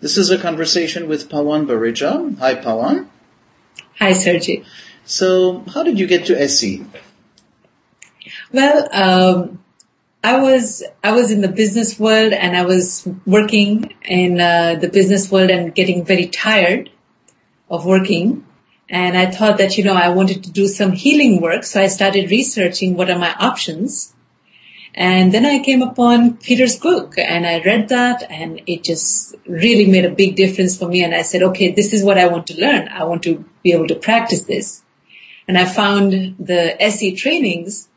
This is a conversation with Pawan Bareja. Hi, Pawan. Hi, Sergi. So, how did you get to SE? Well, um, I was I was in the business world and I was working in uh, the business world and getting very tired of working. And I thought that you know I wanted to do some healing work, so I started researching what are my options. And then I came upon Peter's book and I read that and it just really made a big difference for me. And I said, okay, this is what I want to learn. I want to be able to practice this. And I found the SE trainings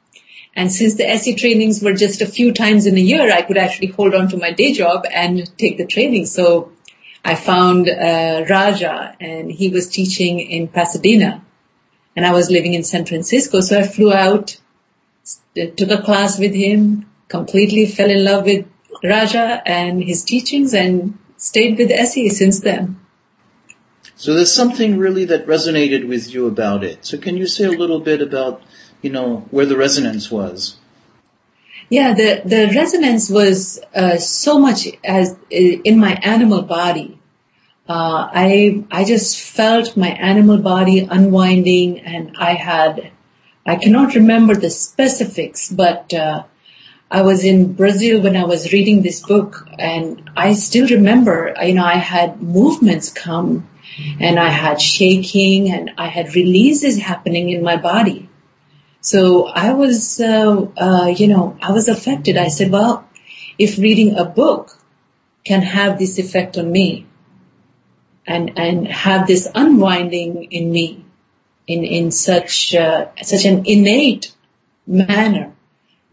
and since the SE trainings were just a few times in a year, I could actually hold on to my day job and take the training. So I found uh, Raja and he was teaching in Pasadena and I was living in San Francisco. So I flew out, took a class with him, completely fell in love with Raja and his teachings and stayed with SE since then. So there's something really that resonated with you about it. So can you say a little bit about you know, where the resonance was? Yeah, the, the resonance was uh, so much as in my animal body. Uh, I I just felt my animal body unwinding, and I had I cannot remember the specifics, but uh, I was in Brazil when I was reading this book, and I still remember. You know, I had movements come, and I had shaking, and I had releases happening in my body. So I was, uh, uh, you know, I was affected. I said, well, if reading a book can have this effect on me and, and have this unwinding in me in, in such, uh, such an innate manner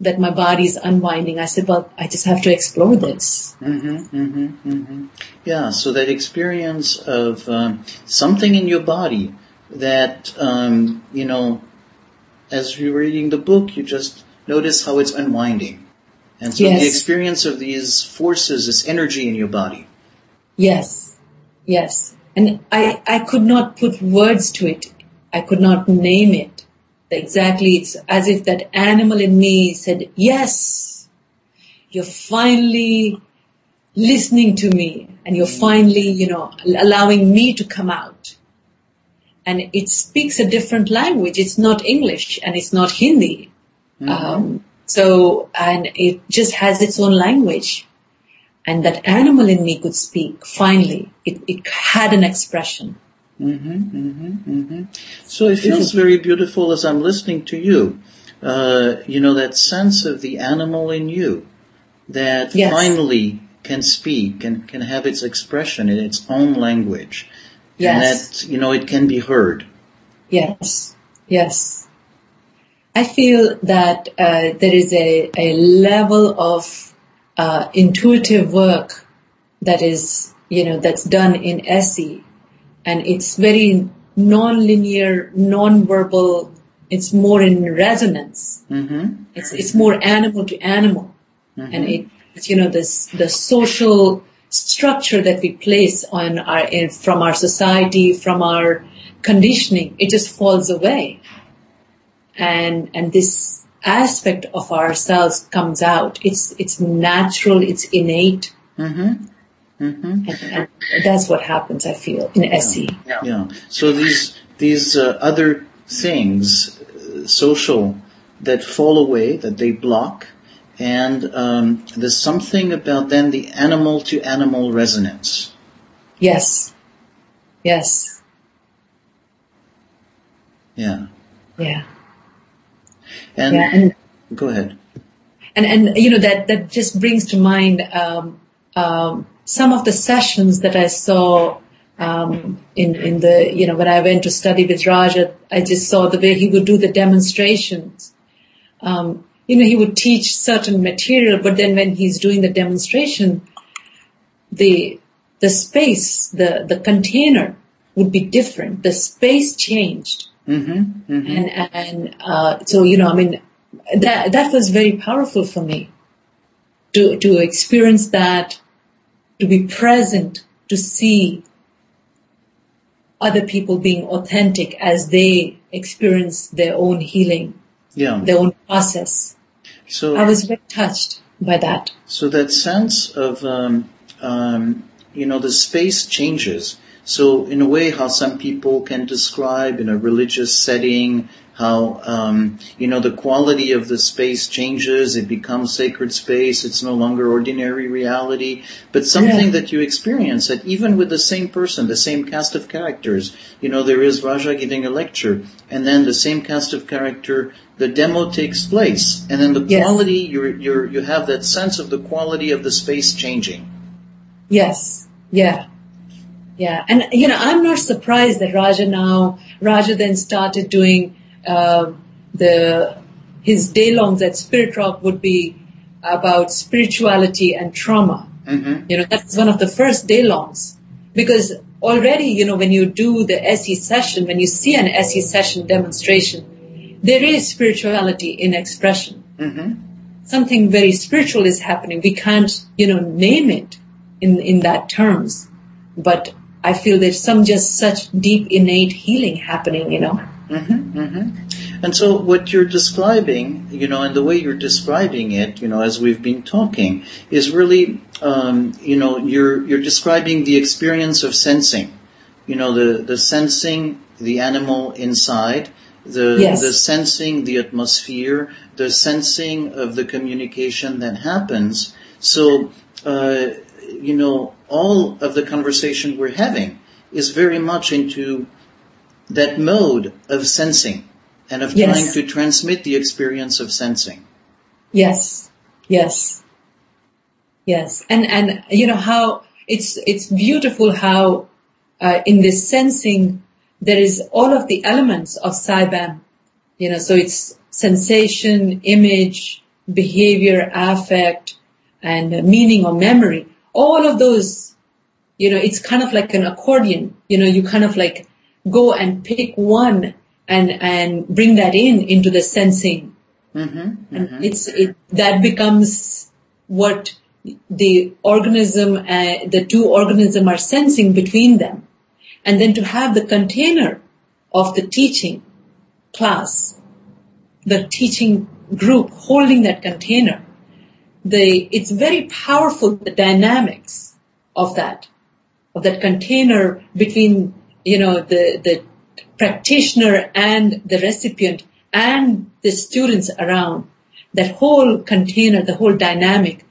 that my body is unwinding. I said, well, I just have to explore this. Mm-hmm, mm-hmm, mm-hmm. Yeah, so that experience of um, something in your body that, um, you know, as you're reading the book, you just notice how it's unwinding. And so yes. the experience of these forces, this energy in your body. Yes, yes. And I, I could not put words to it. I could not name it. Exactly, it's as if that animal in me said, yes, you're finally listening to me and you're finally, you know, allowing me to come out and it speaks a different language. It's not English and it's not Hindi. Mm-hmm. Um, so, and it just has its own language. And that animal in me could speak. Finally, it, it had an expression. Mm-hmm, mm-hmm, mm-hmm. So it feels very beautiful as I'm listening to you. Uh, you know, that sense of the animal in you that yes. finally can speak and can have its expression in its own language. Yes. And that, you know, it can be heard. Yes. Yes. I feel that uh, there is a, a level of uh, intuitive work that is, you know, that's done in SE, and it's very non-linear, non-verbal. It's more in resonance. Mm-hmm. It's it's more animal to animal, mm-hmm. and it, you know, this the social structure that we place on our in, from our society, from our conditioning, it just falls away, and and this aspect of ourselves comes out. It's it's natural. It's innate. Mm-hmm. Mm-hmm. And, and, that's what happens. I feel in SE. Yeah. yeah. So these these uh, other things, uh, social, that fall away, that they block, and um, there's something about then the animal to animal resonance. Yes. Yes. Yeah. Yeah. And, yeah, and go ahead. And and you know that that just brings to mind um, um, some of the sessions that I saw um, in in the you know when I went to study with Raja. I just saw the way he would do the demonstrations. Um, you know, he would teach certain material, but then when he's doing the demonstration, the, the space, the, the container would be different. The space changed. Mm-hmm, mm-hmm. And, and, uh, so, you know, I mean, that, that was very powerful for me to, to experience that, to be present, to see other people being authentic as they experience their own healing, yeah. their own process. So I was very touched by that. So that sense of um, um, you know, the space changes. So in a way, how some people can describe in a religious setting how um, you know the quality of the space changes. It becomes sacred space. It's no longer ordinary reality, but something yeah. that you experience that even with the same person, the same cast of characters. You know, there is Raja giving a lecture, and then the same cast of character. The demo takes place, and then the yes. quality you you you have that sense of the quality of the space changing. Yes. Yeah. Yeah. And, you know, I'm not surprised that Raja now, Raja then started doing, uh, the, his day longs at Spirit Rock would be about spirituality and trauma. Mm-hmm. You know, that's one of the first day longs because already, you know, when you do the SE session, when you see an SE session demonstration, there is spirituality in expression. Mm-hmm. Something very spiritual is happening. We can't, you know, name it in, in that terms, but I feel there's some just such deep innate healing happening, you know. Mm-hmm, mm-hmm. And so what you're describing, you know, and the way you're describing it, you know, as we've been talking, is really, um, you know, you're you're describing the experience of sensing, you know, the the sensing the animal inside, the yes. the sensing the atmosphere, the sensing of the communication that happens. So. Uh, you know, all of the conversation we're having is very much into that mode of sensing and of yes. trying to transmit the experience of sensing. Yes, yes, yes, and and you know how it's it's beautiful how uh, in this sensing there is all of the elements of SIBAM. You know, so it's sensation, image, behavior, affect, and meaning or memory all of those, you know, it's kind of like an accordion. You know, you kind of like go and pick one and and bring that in into the sensing, mm-hmm, mm-hmm. and it's it that becomes what the organism, uh, the two organism are sensing between them, and then to have the container of the teaching class, the teaching group holding that container the, it's very powerful, the dynamics of that, of that container between, you know, the, the practitioner and the recipient and the students around. That whole container, the whole dynamic.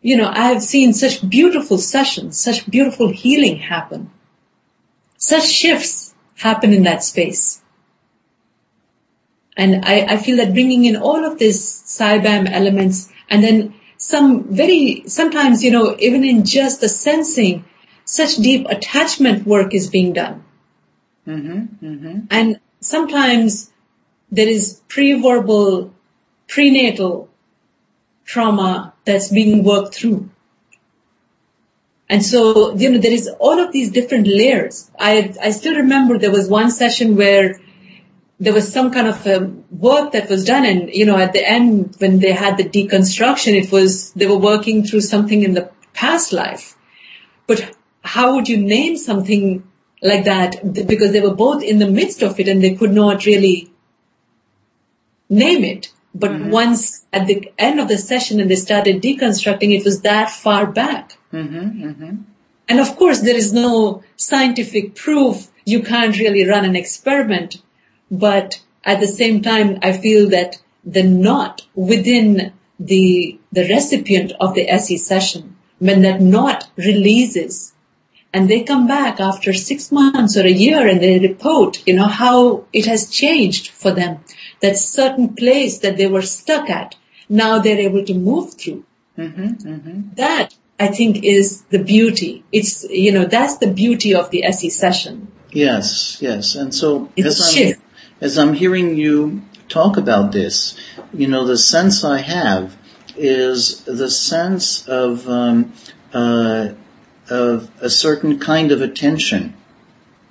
You know, I've seen such beautiful sessions, such beautiful healing happen. Such shifts happen in that space. And I, I feel that bringing in all of these SIBAM elements and then some very, sometimes, you know, even in just the sensing, such deep attachment work is being done. Mm-hmm, mm-hmm. And sometimes there is pre-verbal, prenatal trauma that's being worked through. And so, you know, there is all of these different layers. I, I still remember there was one session where there was some kind of um, work that was done and you know at the end when they had the deconstruction it was they were working through something in the past life but how would you name something like that? Because they were both in the midst of it and they could not really name it. But mm-hmm. once at the end of the session and they started deconstructing it was that far back. Mm-hmm, mm-hmm. and of course there is no scientific proof. You can't really run an experiment. But at the same time, I feel that the knot within the, the recipient of the SE session, when that knot releases and they come back after six months or a year and they report, you know, how it has changed for them. That certain place that they were stuck at, now they're able to move through. Mm-hmm, mm-hmm. That I think is the beauty. It's, you know, that's the beauty of the SE session. Yes, yes. And so it's a shift as I'm hearing you talk about this, you know, the sense I have is the sense of um, uh, of a certain kind of attention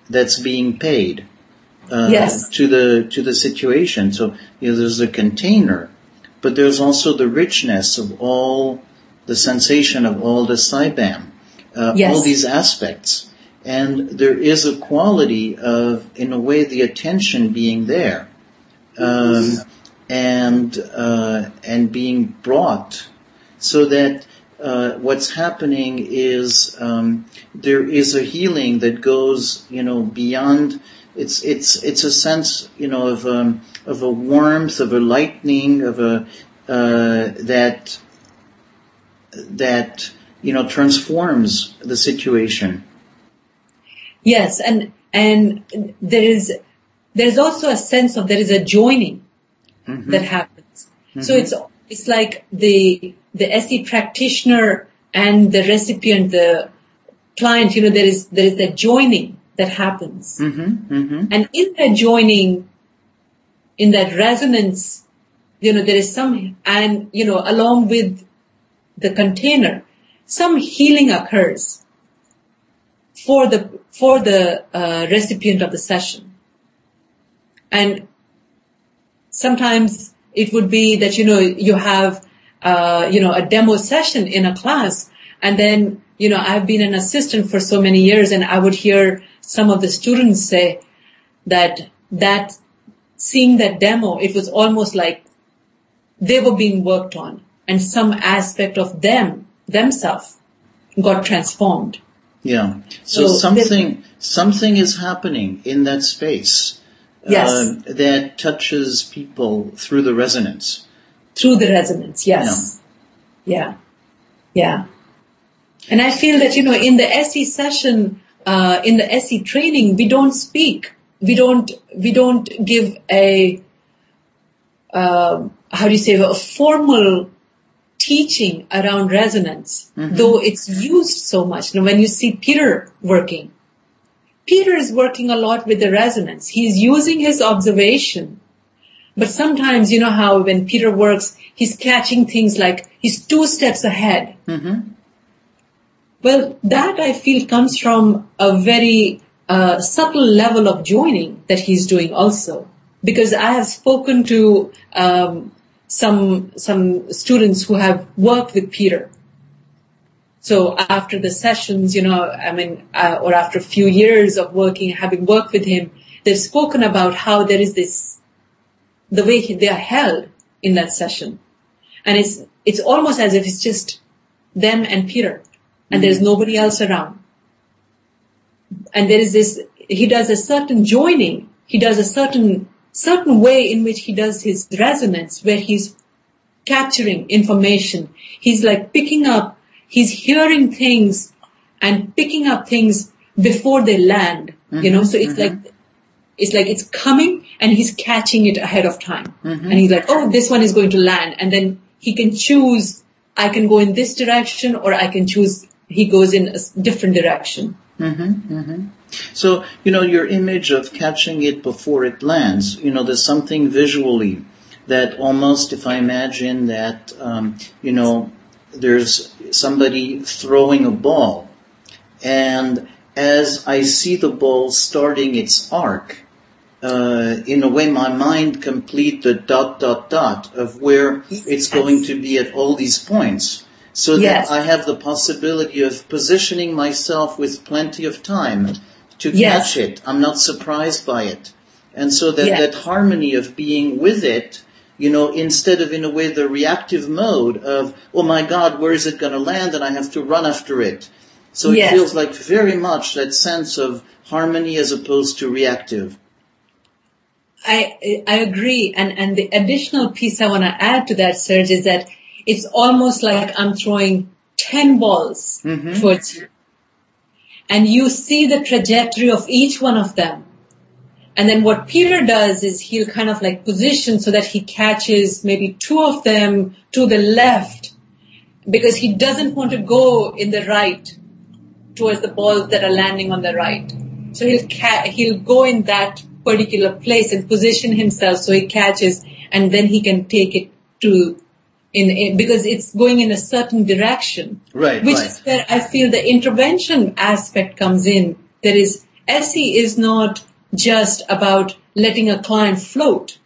that's being paid uh, yes. to the to the situation. So you know, there's a container, but there's also the richness of all the sensation of all the SIBAM, uh, yes. all these aspects and there is a quality of, in a way, the attention being there, um, and uh, and being brought, so that uh, what's happening is um, there is a healing that goes, you know, beyond. It's it's it's a sense, you know, of um, of a warmth, of a lightening, of a uh, that that you know transforms the situation. Yes, and and there is there's also a sense of there is a joining mm-hmm. that happens. Mm-hmm. So it's it's like the the SE practitioner and the recipient, the client. You know, there is there is that joining that happens, mm-hmm. mm-hmm. and in that joining, in that resonance, you know, there is some and you know, along with the container, some healing occurs for the for the uh, recipient of the session. And sometimes it would be that, you know, you have, uh, you know, a demo session in a class and then, you know, I've been an assistant for so many years and I would hear some of the students say that, that seeing that demo, it was almost like they were being worked on and some aspect of them, themselves got transformed. Yeah. So, so something, something is happening in that space yes. Uh, that touches people through the resonance. Through the resonance, yes. Yeah. yeah. Yeah. And I feel that, you know, in the SE session, uh, in the SE training, we don't speak. We don't, we don't give a, uh, how do you say, a formal teaching around resonance, mm-hmm. though it's used so much. Now, when you see Peter working, Peter is working a lot with the resonance. He's using his observation. But sometimes, you know how when Peter works, he's catching things like he's two steps ahead. Mm-hmm. Well, that I feel comes from a very uh, subtle level of joining that he's doing also. Because I have spoken to um, some some students who have worked with Peter, so after the sessions, you know, I mean, uh, or after a few years of working, having worked with him, they've spoken about how there is this, the way they are held in that session. And it's, it's almost as if it's just them and Peter and mm-hmm. there's nobody else around. And there is this, he does a certain joining. He does a certain, certain way in which he does his resonance where he's capturing information. He's like picking up he's hearing things and picking up things before they land, mm-hmm, you know, so it's mm-hmm. like, it's like it's coming and he's catching it ahead of time. Mm-hmm. And he's like, oh, this one is going to land. And then he can choose, I can go in this direction or I can choose, he goes in a different direction. Mm-hmm, mm-hmm. So, you know, your image of catching it before it lands, you know, there's something visually that almost, if I imagine that, um, you know, there's somebody throwing a ball. And as I see the ball starting its arc, uh, in a way my mind complete the dot dot dot of where it's going to be at all these points. So yes. that I have the possibility of positioning myself with plenty of time to yes. catch it. I'm not surprised by it. And so that, yes. that harmony of being with it you know, instead of in a way the reactive mode of, oh my God, where is it going to land? And I have to run after it. So it feels like very much that sense of harmony as opposed to reactive. I, I agree. And, and the additional piece I want to add to that, Serge, is that it's almost like I'm throwing 10 balls mm-hmm. towards you. And you see the trajectory of each one of them. And then what Peter does is he'll kind of like position so that he catches maybe two of them to the left because he doesn't want to go in the right towards the balls that are landing on the right. So he'll ca- he'll go in that particular place and position himself so he catches and then he can take it to in, in because it's going in a certain direction. Right. Which right. is where I feel the intervention aspect comes in. There is SE is not just about letting a client float.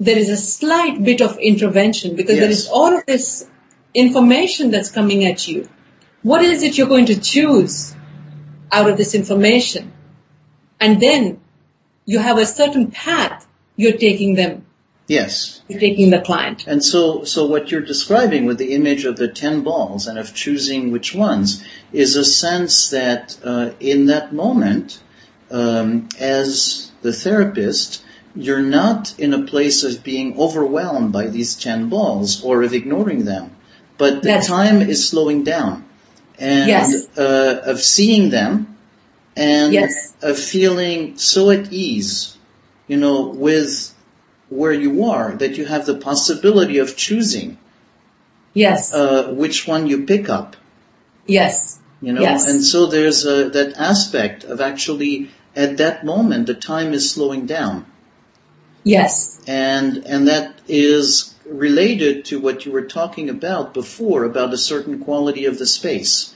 There is a slight bit of intervention because yes. there is all of this information that's coming at you. What is it you're going to choose out of this information? And then you have a certain path you're taking them Yes. You're taking the client. And so, so what you're describing with the image of the ten balls and of choosing which ones is a sense that uh, in that moment, um, as the therapist, you're not in a place of being overwhelmed by these ten balls or of ignoring them, but the That's time is slowing down and yes. uh, of seeing them and yes. of feeling so at ease, you know, with where you are that you have the possibility of choosing. Yes. Uh, which one you pick up. Yes. You know, yes. and so there's a, that aspect of actually at that moment the time is slowing down. Yes. And, and that is related to what you were talking about before about a certain quality of the space.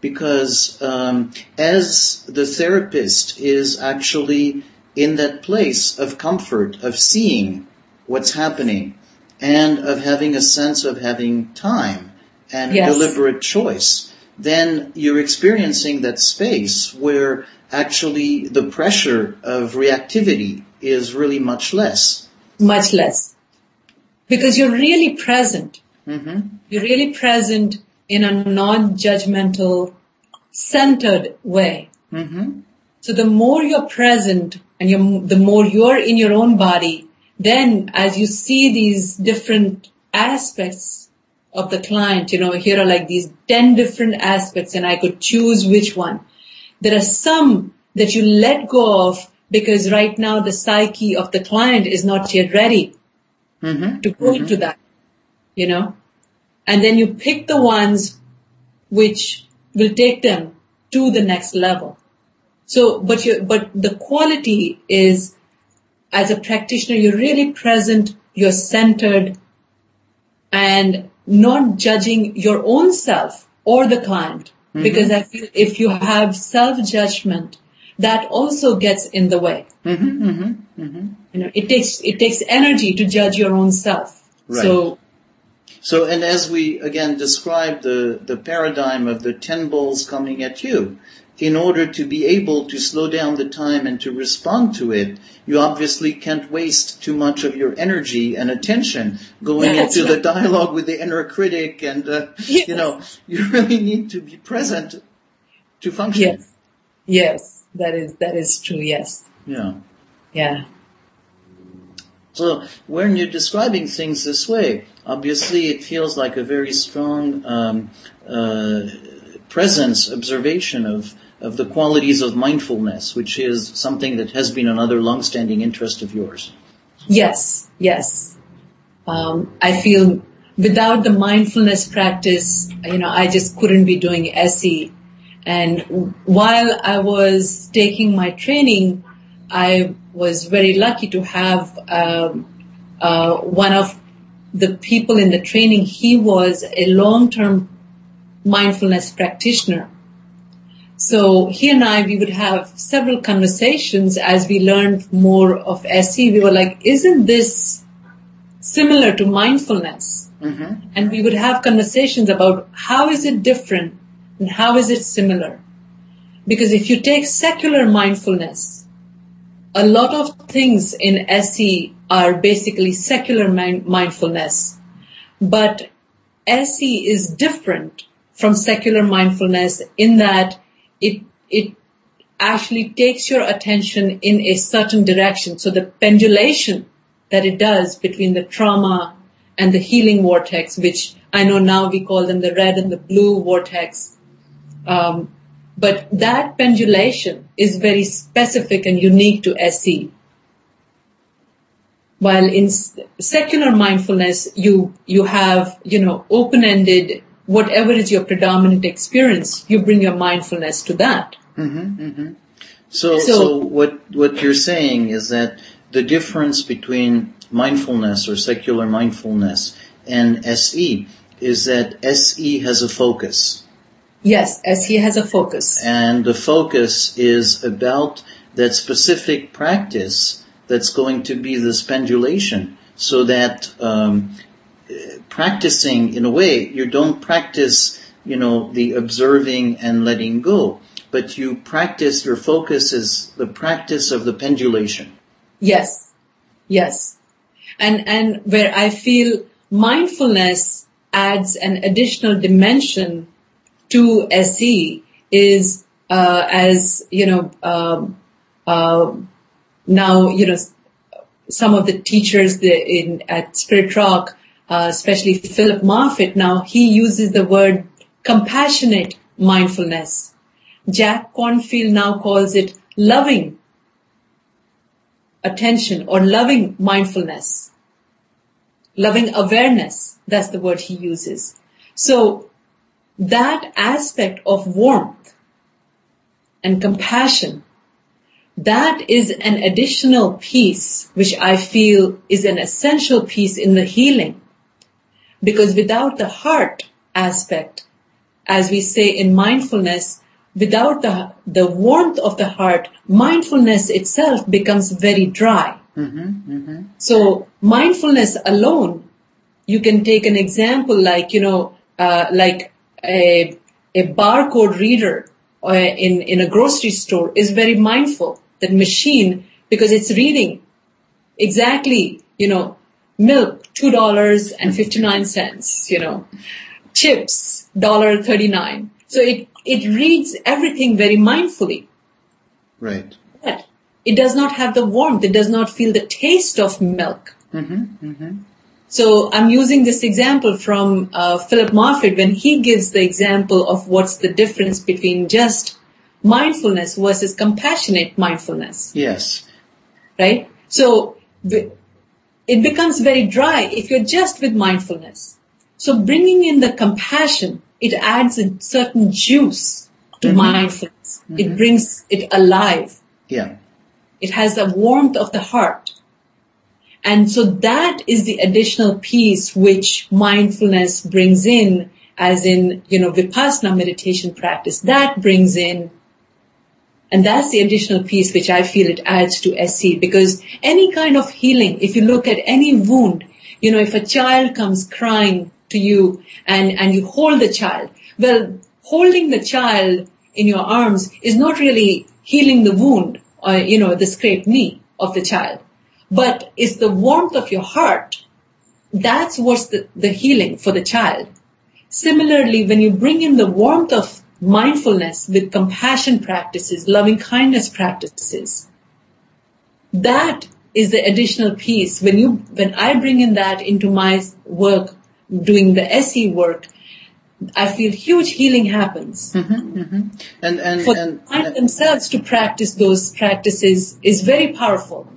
Because um, as the therapist is actually in that place of comfort, of seeing what's happening, and of having a sense of having time and yes. deliberate choice, then you're experiencing that space where actually the pressure of reactivity is really much less. Much less. Because you're really present. Mm-hmm. You're really present in a non-judgmental, centered way. Mm-hmm. So the more you're present and you're, the more you're in your own body, then as you see these different aspects of the client, you know, here are like these 10 different aspects and I could choose which one. There are some that you let go of because right now the psyche of the client is not yet ready mm-hmm. to go mm-hmm. into that, you know, and then you pick the ones which will take them to the next level. So, but you, but the quality is as a practitioner, you're really present, you're centered and not judging your own self or the client. Mm-hmm. Because I feel if you have self-judgment, that also gets in the way. Mm-hmm, mm-hmm, mm-hmm. You know, it takes it takes energy to judge your own self. Right. So, so and as we again describe the the paradigm of the ten balls coming at you, in order to be able to slow down the time and to respond to it, you obviously can't waste too much of your energy and attention going That's into right. the dialogue with the inner critic and, uh, yes. you know, you really need to be present to function. Yes. Yes. That is, that is true. Yes. Yeah. Yeah. So when you're describing things this way, obviously it feels like a very strong um, uh, presence, observation of of the qualities of mindfulness, which is something that has been another long-standing interest of yours. Yes, yes. Um, I feel without the mindfulness practice, you know, I just couldn't be doing SE. And while I was taking my training, I was very lucky to have um, uh, one of the people in the training. He was a long-term mindfulness practitioner so he and I, we would have several conversations as we learned more of SE. We were like, isn't this similar to mindfulness? Mm-hmm. And we would have conversations about how is it different and how is it similar? Because if you take secular mindfulness, a lot of things in SE are basically secular mind- mindfulness, but SE is different from secular mindfulness in that it, it actually takes your attention in a certain direction. So the pendulation that it does between the trauma and the healing vortex, which I know now we call them the red and the blue vortex. Um, but that pendulation is very specific and unique to SE. While in secular mindfulness, you, you have, you know, open-ended whatever is your predominant experience, you bring your mindfulness to that. Mm-hmm, mm-hmm. So, so, so, what what you're saying is that the difference between mindfulness or secular mindfulness and SE is that SE has a focus. Yes, as he has a focus. And the focus is about that specific practice that's going to be this pendulation so that um, practicing in a way, you don't practice, you know, the observing and letting go, but you practice, your focus is the practice of the pendulation. Yes. Yes. And, and where I feel mindfulness adds an additional dimension to SE is, uh, as, you know, um, uh, now, you know, some of the teachers in, at Spirit Rock, uh, especially Philip Moffitt now, he uses the word compassionate mindfulness. Jack Kornfield now calls it loving attention or loving mindfulness. Loving awareness. That's the word he uses. So that aspect of warmth and compassion that is an additional piece which I feel is an essential piece in the healing. Because without the heart aspect, as we say in mindfulness, without the, the warmth of the heart, mindfulness itself becomes very dry. Mm-hmm, mm-hmm. So mindfulness alone, you can take an example like, you know, uh, like a, a barcode reader uh, in, in a grocery store is very mindful that machine because it's reading exactly, you know, milk, $2.59, you know, chips, $1.39. So it, it reads everything very mindfully. Right. But it does not have the warmth. It does not feel the taste of milk. Mm-hmm, mm-hmm. So I'm using this example from uh, Philip Moffitt when he gives the example of what's the difference between just mindfulness versus compassionate mindfulness. Yes. Right? So it becomes very dry if you're just with mindfulness. So bringing in the compassion, it adds a certain juice to mm-hmm. mindfulness. Mm-hmm. It brings it alive. Yeah. It has the warmth of the heart. And so that is the additional piece which mindfulness brings in as in, you know, vipassana meditation practice. That brings in and that's the additional piece which I feel it adds to SE because any kind of healing, if you look at any wound, you know, if a child comes crying to you and, and you hold the child, well, holding the child in your arms is not really healing the wound or, you know, the scraped knee of the child, but it's the warmth of your heart. That's what's the, the healing for the child. Similarly, when you bring in the warmth of mindfulness with compassion practices, loving kindness practices. That is the additional piece. When you, when I bring in that into my work, doing the SE work, I feel huge healing happens. Mm-hmm, mm-hmm. And, and, for and, and, themselves to practice those practices is very powerful.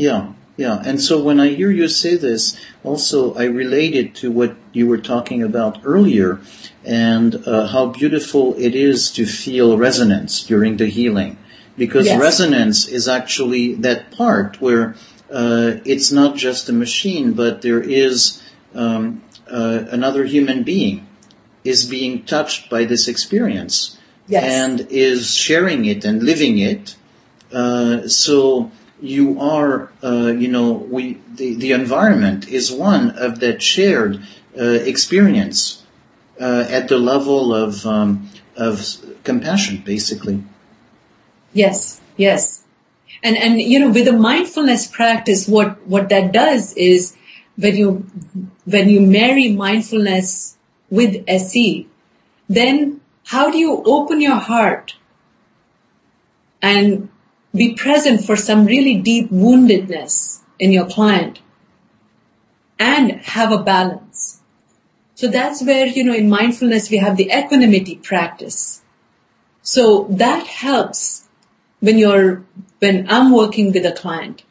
Yeah. Yeah, and so when I hear you say this, also I relate it to what you were talking about earlier and uh, how beautiful it is to feel resonance during the healing. Because yes. resonance is actually that part where uh, it's not just a machine, but there is um, uh, another human being is being touched by this experience yes. and is sharing it and living it. Uh, so you are, uh, you know, we the, the environment is one of that shared uh, experience uh, at the level of um, of compassion, basically. Yes, yes, and and you know, with the mindfulness practice, what what that does is when you when you marry mindfulness with SE, then how do you open your heart and be present for some really deep woundedness in your client and have a balance. So that's where, you know, in mindfulness we have the equanimity practice. So that helps when you're, when I'm working with a client.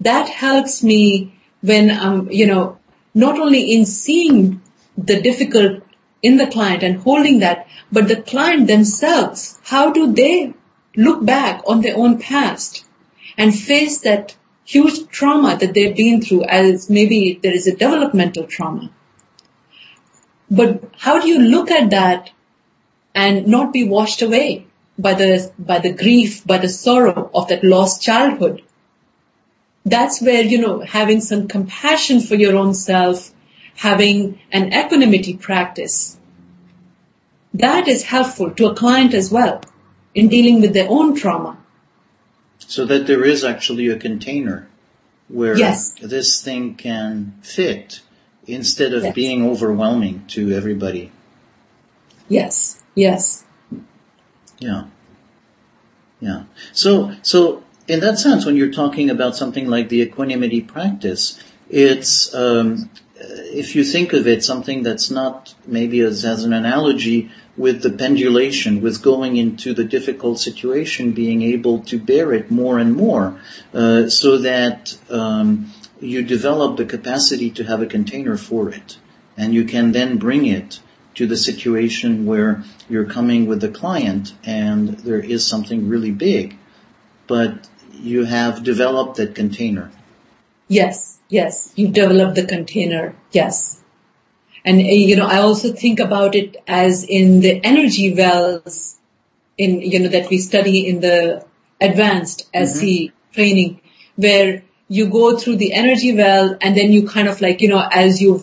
That helps me when I'm, you know, not only in seeing the difficult in the client and holding that, but the client themselves, how do they look back on their own past and face that huge trauma that they've been through as maybe there is a developmental trauma. But how do you look at that and not be washed away by the, by the grief, by the sorrow of that lost childhood? That's where, you know, having some compassion for your own self, having an equanimity practice, that is helpful to a client as well in dealing with their own trauma. So that there is actually a container. where yes. this thing can fit instead of Yes. being overwhelming to everybody. Yes, yes, Yeah. Yeah. So, so in that sense, when you're talking about something like the equanimity practice, it's, um, if you think of it, something that's not maybe as, as an analogy with the pendulation, with going into the difficult situation, being able to bear it more and more, uh, so that um, you develop the capacity to have a container for it, and you can then bring it to the situation where you're coming with the client and there is something really big, but you have developed that container. yes, yes. You develop the container. Yes. And, uh, you know, I also think about it as in the energy wells in, you know, that we study in the advanced SE training where you go through the energy well and then you kind of like, you know, as you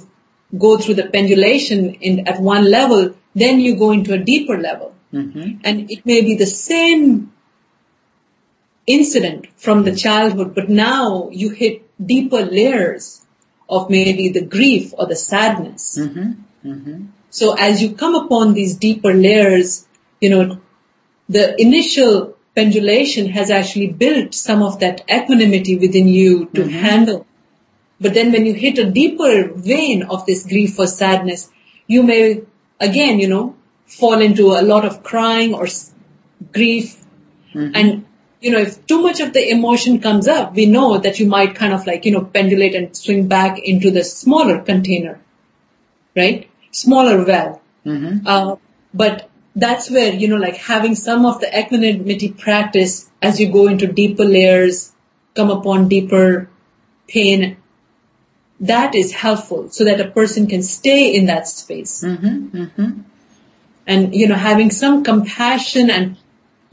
go through the pendulation in, at one level, then you go into a deeper level. Mm-hmm. And it may be the same incident from the childhood, but now you hit deeper layers of maybe the grief or the sadness. Mm-hmm. Mm-hmm. So as you come upon these deeper layers, you know, the initial pendulation has actually built some of that equanimity within you to handle. But then when you hit a deeper vein of this grief or sadness, you may again, you know, fall into a lot of crying or s- grief. And, you know, if too much of the emotion comes up, we know that you might kind of like, you know, pendulate and swing back into the smaller container, right? Smaller well. Mm-hmm. Uh, but that's where, you know, like having some of the equanimity practice as you go into deeper layers, come upon deeper pain, that is helpful so that a person can stay in that space. Mm-hmm. Mm-hmm. And, you know, having some compassion and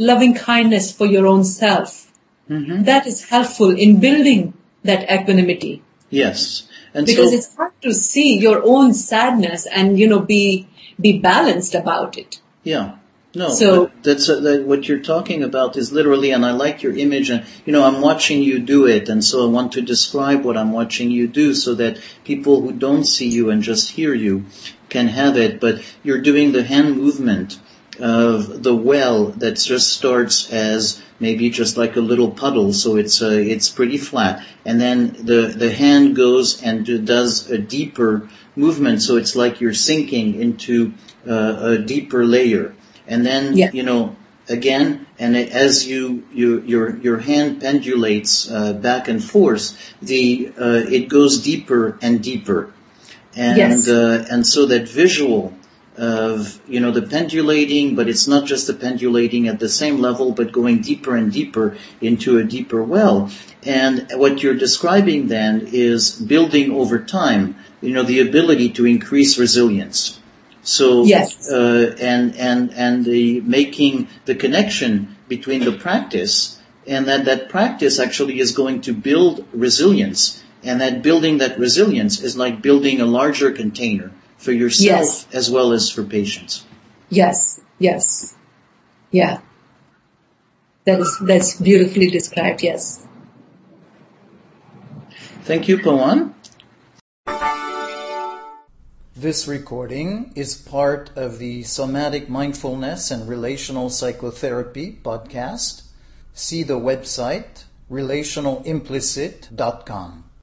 loving kindness for your own self, Mm-hmm. that is helpful in building that equanimity Yes. And because so, it's hard to see your own sadness and, you know, be, be balanced about it. yeah. No, So- that's uh, that, what you're talking about is literally, and I like your image, and you know, I'm watching you do it, and so I want to describe what I'm watching you do, so that people who don't see you and just hear you can have it. But you're doing the hand movement of the well that just starts as maybe just like a little puddle, so it's uh, it's pretty flat, and then the the hand goes and does a deeper movement, so it's like you're sinking into uh, a deeper layer, and then Yeah. you know again, and it, as you, you your your hand pendulates uh, back and forth, the uh, it goes deeper and deeper, and Yes. uh, and so that visual of you know the pendulating, but it's not just the pendulating at the same level, but going deeper and deeper into a deeper well. And what you're describing then is building over time, you know, the ability to increase resilience. So Yes. uh, and and and the making the connection between the practice and that that practice actually is going to build resilience, and that building that resilience is like building a larger container for yourself Yes. as well as for patients. Yes, yes. Yeah. That is, that's beautifully described, yes. Thank you, Pawan. This recording is part of the Somatic Mindfulness and Relational Psychotherapy podcast. See the website relationalimplicit.com.